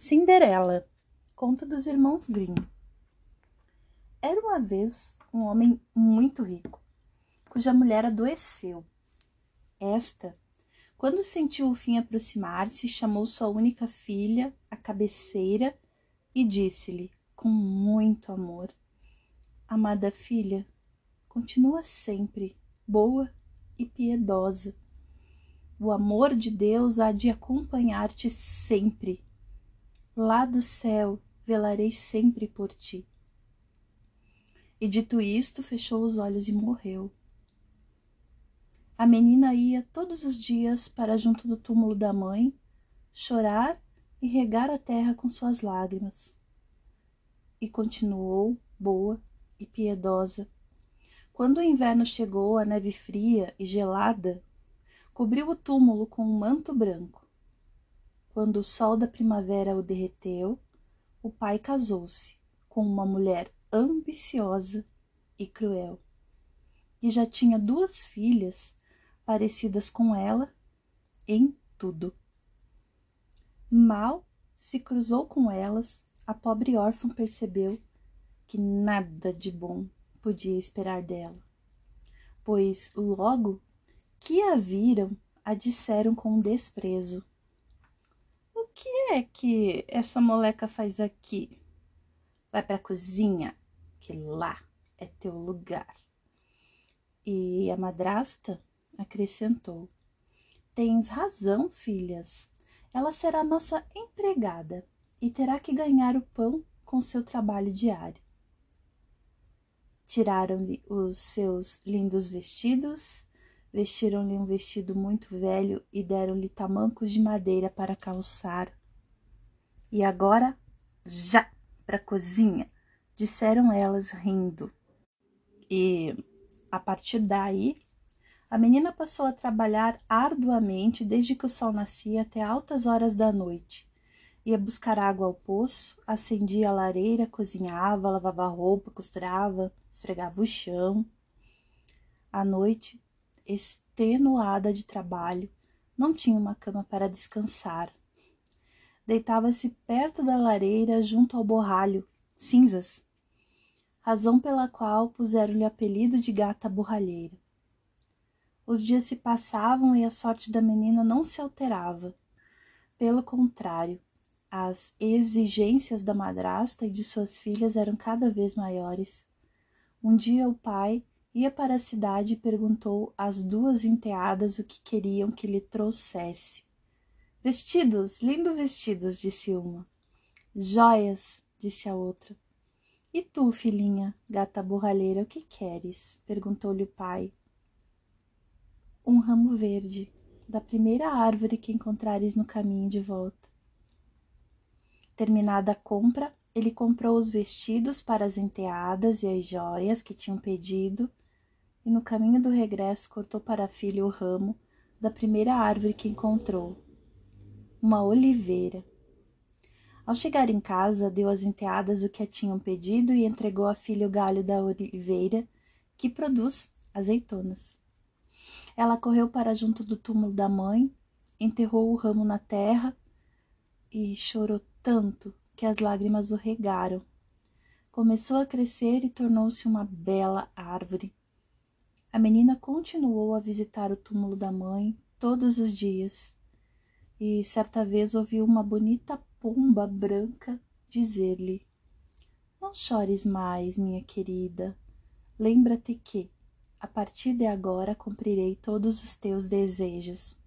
Cinderela, conto dos irmãos Grimm. Era uma vez um homem muito rico, cuja mulher adoeceu. Esta, quando sentiu o fim aproximar-se, chamou sua única filha, a cabeceira, e disse-lhe com muito amor: Amada filha, continua sempre boa e piedosa. O amor de Deus há de acompanhar-te sempre. Lá do céu velarei sempre por ti. E dito isto, fechou os olhos e morreu. A menina ia todos os dias para junto do túmulo da mãe, chorar e regar a terra com suas lágrimas. E continuou boa e piedosa. Quando o inverno chegou, a neve fria e gelada cobriu o túmulo com um manto branco. Quando o sol da primavera o derreteu, o pai casou-se com uma mulher ambiciosa e cruel. E já tinha duas filhas parecidas com ela em tudo. Mal se cruzou com elas, a pobre órfã percebeu que nada de bom podia esperar dela, pois logo que a viram, a disseram com desprezo. Que é que essa moleca faz aqui? Vai para a cozinha, que lá é teu lugar. E a madrasta acrescentou: Tens razão, filhas. Ela será nossa empregada e terá que ganhar o pão com seu trabalho diário. Tiraram-lhe os seus lindos vestidos, vestiram-lhe um vestido muito velho e deram-lhe tamancos de madeira para calçar. E agora, já para a cozinha, disseram elas rindo. E a partir daí, a menina passou a trabalhar arduamente desde que o sol nascia até altas horas da noite ia buscar água ao poço, acendia a lareira, cozinhava, lavava roupa, costurava, esfregava o chão. À noite, extenuada de trabalho, não tinha uma cama para descansar. Deitava-se perto da lareira, junto ao borralho, cinzas, razão pela qual puseram-lhe apelido de gata borralheira. Os dias se passavam e a sorte da menina não se alterava. Pelo contrário, as exigências da madrasta e de suas filhas eram cada vez maiores. Um dia o pai ia para a cidade e perguntou às duas enteadas o que queriam que lhe trouxesse. Vestidos, lindo vestidos, disse uma. Joias, disse a outra. E tu, filhinha, gata borralheira, o que queres? perguntou-lhe o pai. Um ramo verde, da primeira árvore que encontrares no caminho de volta. Terminada a compra, ele comprou os vestidos para as enteadas e as joias que tinham pedido, e no caminho do regresso cortou para a filha o ramo da primeira árvore que encontrou, uma oliveira. Ao chegar em casa, deu às enteadas o que a tinham pedido e entregou à filha o galho da oliveira, que produz azeitonas. Ela correu para junto do túmulo da mãe, enterrou o ramo na terra e chorou tanto que as lágrimas o regaram. Começou a crescer e tornou-se uma bela árvore. A menina continuou a visitar o túmulo da mãe todos os dias e certa vez ouviu uma bonita pomba branca dizer-lhe: Não chores mais, minha querida. Lembra-te que, a partir de agora, cumprirei todos os teus desejos.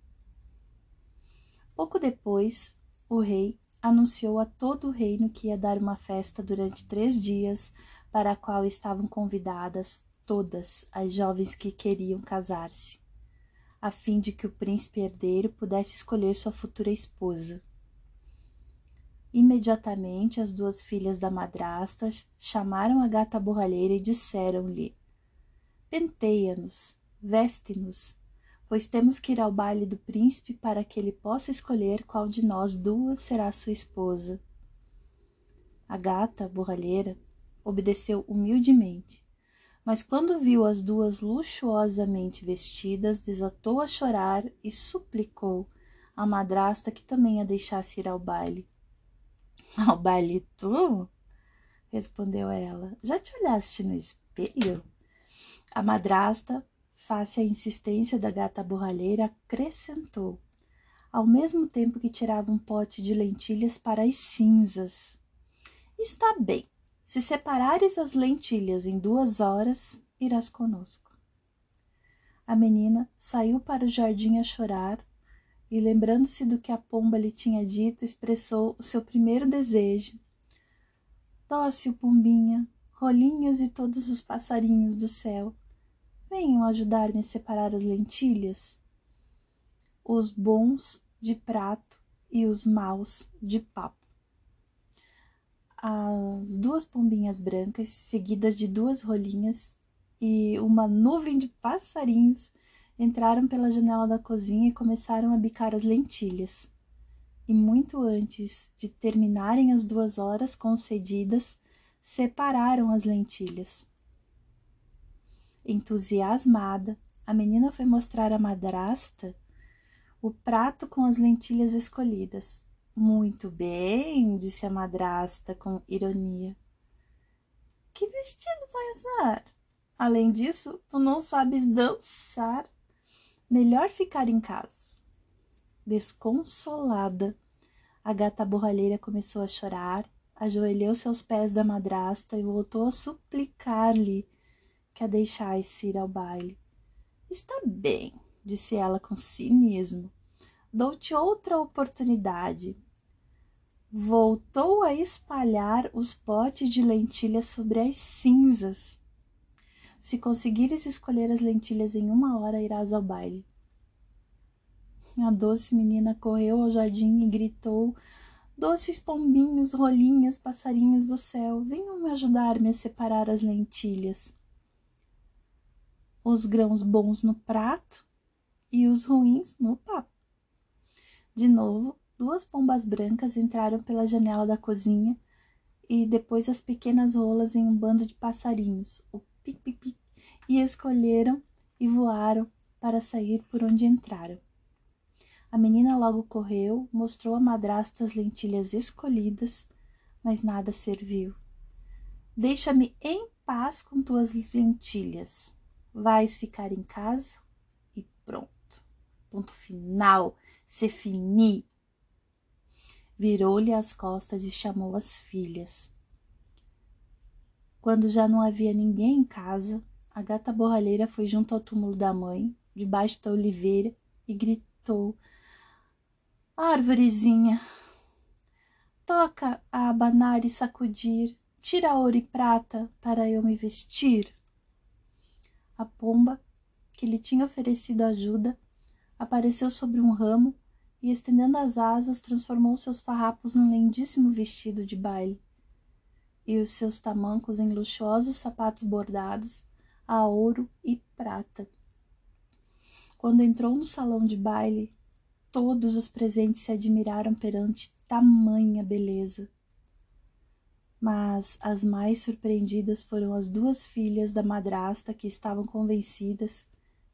Pouco depois, o rei anunciou a todo o reino que ia dar uma festa durante três dias, para a qual estavam convidadas todas as jovens que queriam casar-se, a fim de que o príncipe herdeiro pudesse escolher sua futura esposa. Imediatamente as duas filhas da madrasta chamaram a gata borralheira e disseram-lhe: Penteia-nos, veste-nos pois temos que ir ao baile do príncipe para que ele possa escolher qual de nós duas será sua esposa. A gata, borralheira, obedeceu humildemente, mas quando viu as duas luxuosamente vestidas, desatou a chorar e suplicou à madrasta que também a deixasse ir ao baile. Ao baile tu? respondeu ela. Já te olhaste no espelho? A madrasta, face à insistência da gata borralheira, acrescentou, ao mesmo tempo que tirava um pote de lentilhas para as cinzas. Está bem. Se separares as lentilhas em duas horas, irás conosco. A menina saiu para o jardim a chorar e, lembrando-se do que a pomba lhe tinha dito, expressou o seu primeiro desejo. Dócil pombinha, rolinhas e todos os passarinhos do céu, venham ajudar-me a separar as lentilhas. Os bons de prato e os maus de papo. As duas pombinhas brancas, seguidas de duas rolinhas e uma nuvem de passarinhos, entraram pela janela da cozinha e começaram a bicar as lentilhas. E muito antes de terminarem as duas horas concedidas, separaram as lentilhas. Entusiasmada, a menina foi mostrar à madrasta o prato com as lentilhas escolhidas. Muito bem, disse a madrasta com ironia. Que vestido vai usar? Além disso, tu não sabes dançar. Melhor ficar em casa. Desconsolada, a gata borralheira começou a chorar ajoelhou-se aos pés da madrasta e voltou a suplicar-lhe que a deixasse ir ao baile. Está bem, disse ela com cinismo. Dou-te outra oportunidade. Voltou a espalhar os potes de lentilhas sobre as cinzas. Se conseguires escolher as lentilhas em uma hora, irás ao baile. A doce menina correu ao jardim e gritou Doces pombinhos, rolinhas, passarinhos do céu, venham me ajudar-me a separar as lentilhas. Os grãos bons no prato e os ruins no papo. De novo, duas pombas brancas entraram pela janela da cozinha e depois as pequenas rolas em um bando de passarinhos, o pic-pic-pic, e escolheram e voaram para sair por onde entraram. A menina logo correu, mostrou à madrasta as lentilhas escolhidas, mas nada serviu. Deixa-me em paz com tuas lentilhas. Vais ficar em casa e pronto. Ponto final. Se fini. Virou-lhe as costas e chamou as filhas. Quando já não havia ninguém em casa, a gata borralheira foi junto ao túmulo da mãe, debaixo da oliveira, e gritou Árvorezinha, toca a abanar e sacudir, tira ouro e prata para eu me vestir. A pomba, que lhe tinha oferecido ajuda, apareceu sobre um ramo e, estendendo as asas, transformou seus farrapos num lindíssimo vestido de baile e os seus tamancos em luxuosos sapatos bordados a ouro e prata. Quando entrou no salão de baile, Todos os presentes se admiraram perante tamanha beleza. Mas as mais surpreendidas foram as duas filhas da madrasta que estavam convencidas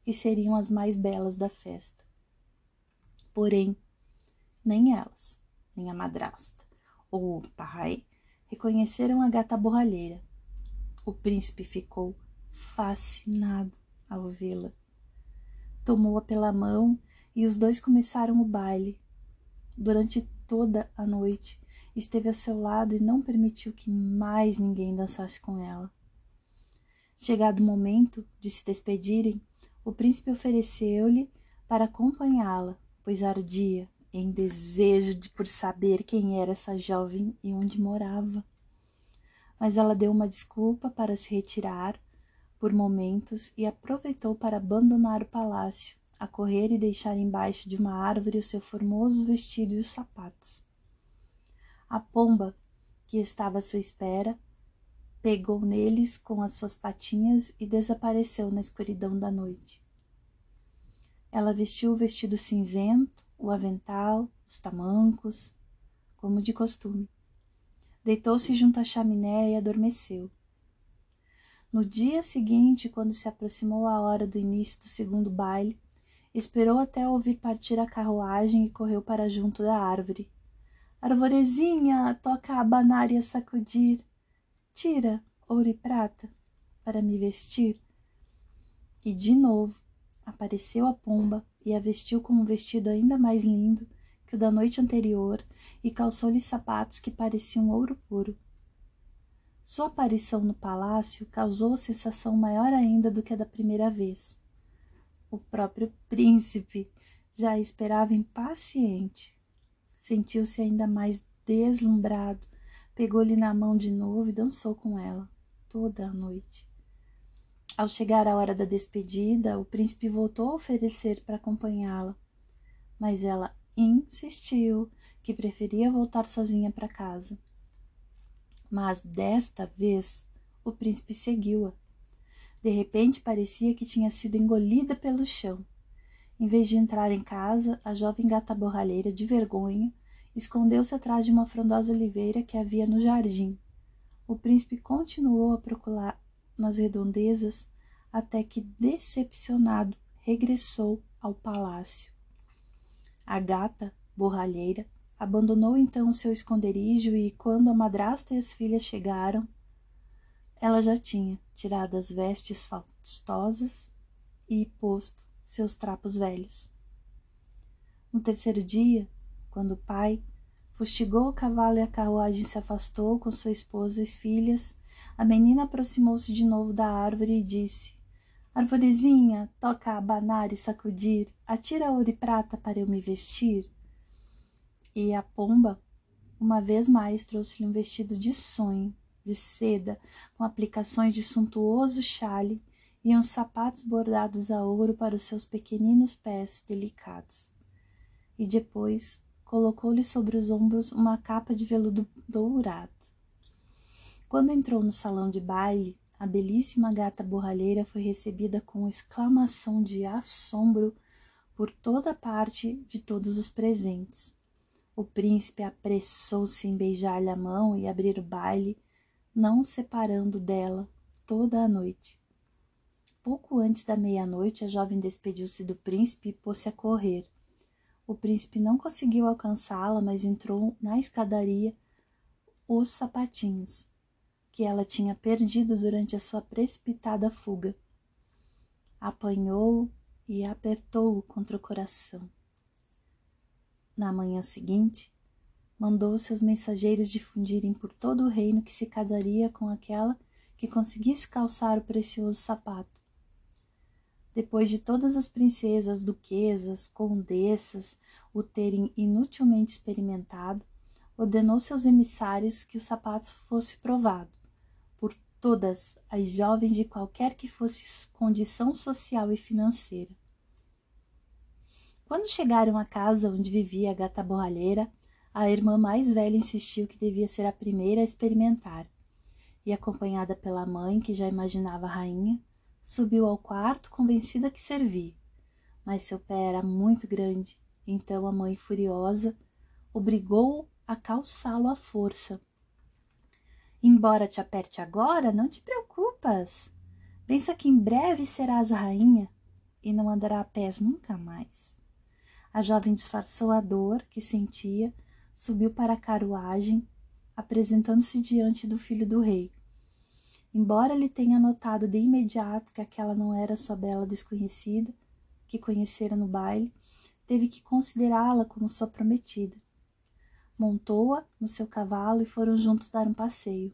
que seriam as mais belas da festa. Porém, nem elas, nem a madrasta ou o pai reconheceram a gata borralheira. O príncipe ficou fascinado ao vê-la. Tomou-a pela mão e os dois começaram o baile. Durante toda a noite esteve a seu lado e não permitiu que mais ninguém dançasse com ela. Chegado o momento de se despedirem, o príncipe ofereceu-lhe para acompanhá-la, pois ardia em desejo de por saber quem era essa jovem e onde morava. Mas ela deu uma desculpa para se retirar por momentos e aproveitou para abandonar o palácio a correr e deixar embaixo de uma árvore o seu formoso vestido e os sapatos. A pomba, que estava à sua espera, pegou neles com as suas patinhas e desapareceu na escuridão da noite. Ela vestiu o vestido cinzento, o avental, os tamancos, como de costume. Deitou-se junto à chaminé e adormeceu. No dia seguinte, quando se aproximou a hora do início do segundo baile, Esperou até ouvir partir a carruagem e correu para junto da árvore. Arvorezinha, toca a abanar e a sacudir. Tira ouro e prata para me vestir. E de novo apareceu a pomba e a vestiu com um vestido ainda mais lindo que o da noite anterior e calçou-lhe sapatos que pareciam ouro puro. Sua aparição no palácio causou sensação maior ainda do que a da primeira vez. O próprio príncipe já esperava impaciente sentiu-se ainda mais deslumbrado, pegou-lhe na mão de novo e dançou com ela toda a noite. Ao chegar a hora da despedida, o príncipe voltou a oferecer para acompanhá-la, mas ela insistiu que preferia voltar sozinha para casa. Mas desta vez o príncipe seguiu-a. De repente parecia que tinha sido engolida pelo chão. Em vez de entrar em casa, a jovem gata borralheira, de vergonha, escondeu-se atrás de uma frondosa oliveira que havia no jardim. O príncipe continuou a procurar nas redondezas até que, decepcionado, regressou ao palácio. A gata, borralheira, abandonou então o seu esconderijo e, quando a madrasta e as filhas chegaram, ela já tinha tirado as vestes faustosas e posto seus trapos velhos. No terceiro dia, quando o pai fustigou o cavalo e a carruagem se afastou com sua esposa e filhas, a menina aproximou-se de novo da árvore e disse: Arvorezinha, toca abanar e sacudir, atira ouro e prata para eu me vestir. E a pomba, uma vez mais, trouxe-lhe um vestido de sonho, de seda, com aplicações de suntuoso chale e uns sapatos bordados a ouro para os seus pequeninos pés delicados. E depois colocou-lhe sobre os ombros uma capa de veludo dourado. Quando entrou no salão de baile, a belíssima gata borralheira foi recebida com exclamação de assombro por toda parte de todos os presentes. O príncipe apressou-se em beijar-lhe a mão e abrir o baile, não separando dela toda a noite. Pouco antes da meia-noite, a jovem despediu-se do príncipe e pôs-se a correr. O príncipe não conseguiu alcançá-la, mas entrou na escadaria os sapatinhos que ela tinha perdido durante a sua precipitada fuga. Apanhou e apertou-o contra o coração. Na manhã seguinte, mandou seus mensageiros difundirem por todo o reino que se casaria com aquela que conseguisse calçar o precioso sapato. Depois de todas as princesas, duquesas, condessas o terem inutilmente experimentado, ordenou seus emissários que o sapato fosse provado por todas as jovens de qualquer que fosse condição social e financeira. Quando chegaram à casa onde vivia a gata borralheira, a irmã mais velha insistiu que devia ser a primeira a experimentar, e acompanhada pela mãe, que já imaginava a rainha, Subiu ao quarto, convencida que servia. Mas seu pé era muito grande, então a mãe, furiosa, obrigou a calçá-lo à força. Embora te aperte agora, não te preocupas. Pensa que em breve serás a rainha e não andará a pés nunca mais. A jovem disfarçou a dor que sentia, subiu para a carruagem, apresentando-se diante do filho do rei. Embora ele tenha notado de imediato que aquela não era sua bela desconhecida, que conhecera no baile, teve que considerá-la como sua prometida. Montou-a no seu cavalo e foram juntos dar um passeio.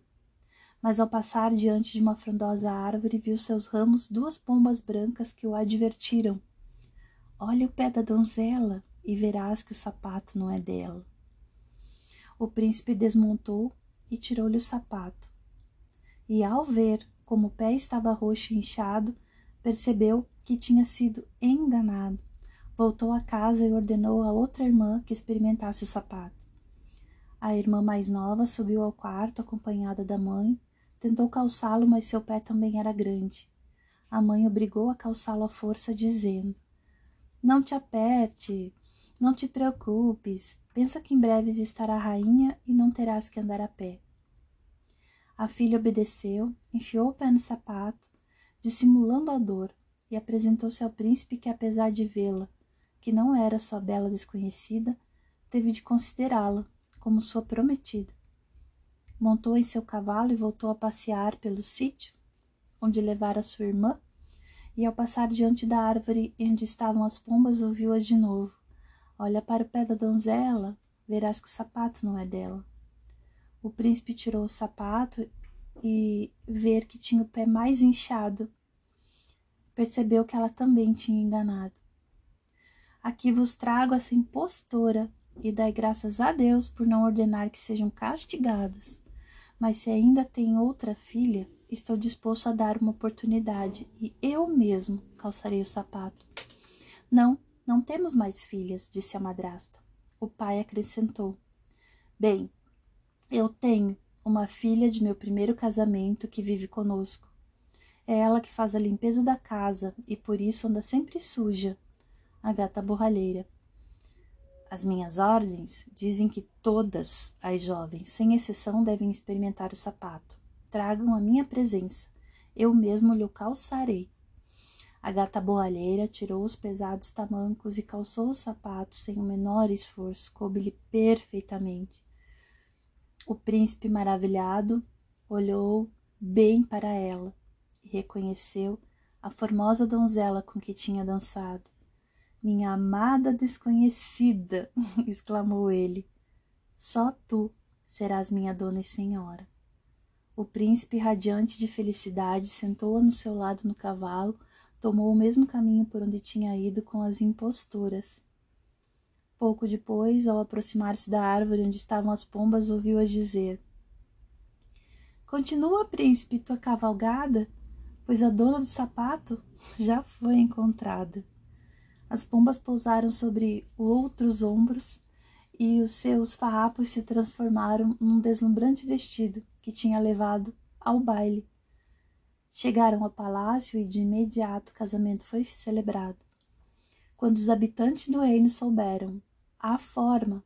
Mas ao passar diante de uma frondosa árvore, viu seus ramos duas pombas brancas que o advertiram. Olha o pé da donzela e verás que o sapato não é dela. O príncipe desmontou e tirou-lhe o sapato e, ao ver como o pé estava roxo e inchado, percebeu que tinha sido enganado. Voltou a casa e ordenou a outra irmã que experimentasse o sapato. A irmã mais nova subiu ao quarto acompanhada da mãe, tentou calçá-lo, mas seu pé também era grande. A mãe obrigou a calçá-lo à força, dizendo: Não te aperte, não te preocupes, pensa que em breves estará rainha e não terás que andar a pé. A filha obedeceu, enfiou o pé no sapato, dissimulando a dor, e apresentou-se ao príncipe que, apesar de vê-la, que não era sua bela desconhecida, teve de considerá-la como sua prometida. Montou em seu cavalo e voltou a passear pelo sítio onde levara sua irmã, e ao passar diante da árvore onde estavam as pombas, ouviu-as de novo. Olha para o pé da donzela, verás que o sapato não é dela. O príncipe tirou o sapato e ver que tinha o pé mais inchado, percebeu que ela também tinha enganado. Aqui vos trago essa impostora e dai graças a Deus por não ordenar que sejam castigadas. Mas se ainda tem outra filha, estou disposto a dar uma oportunidade e eu mesmo calçarei o sapato. Não, não temos mais filhas, disse a madrasta. O pai acrescentou: Bem, eu tenho uma filha de meu primeiro casamento que vive conosco. É ela que faz a limpeza da casa e por isso anda sempre suja. A gata borralheira. As minhas ordens dizem que todas as jovens, sem exceção, devem experimentar o sapato. Tragam a minha presença, eu mesmo lhe calçarei. A gata borralheira tirou os pesados tamancos e calçou os sapatos sem o menor esforço, coube-lhe perfeitamente. O príncipe, maravilhado, olhou bem para ela e reconheceu a formosa donzela com que tinha dançado. Minha amada desconhecida, exclamou ele, só tu serás minha dona e senhora. O príncipe, radiante de felicidade, sentou-a no seu lado no cavalo tomou o mesmo caminho por onde tinha ido com as imposturas. Pouco depois, ao aproximar-se da árvore onde estavam as pombas, ouviu-as dizer: Continua, príncipe, tua cavalgada, pois a dona do sapato já foi encontrada. As pombas pousaram sobre outros ombros e os seus farrapos se transformaram num deslumbrante vestido que tinha levado ao baile. Chegaram ao palácio e de imediato o casamento foi celebrado. Quando os habitantes do reino souberam a forma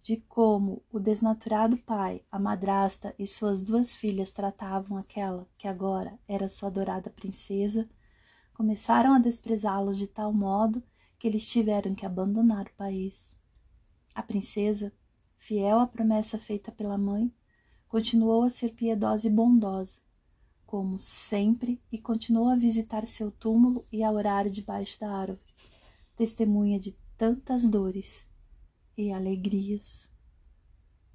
de como o desnaturado pai, a madrasta e suas duas filhas tratavam aquela que agora era sua adorada princesa, começaram a desprezá-los de tal modo que eles tiveram que abandonar o país. A princesa, fiel à promessa feita pela mãe, continuou a ser piedosa e bondosa, como sempre, e continuou a visitar seu túmulo e a orar debaixo da árvore, testemunha de tantas dores e alegrias.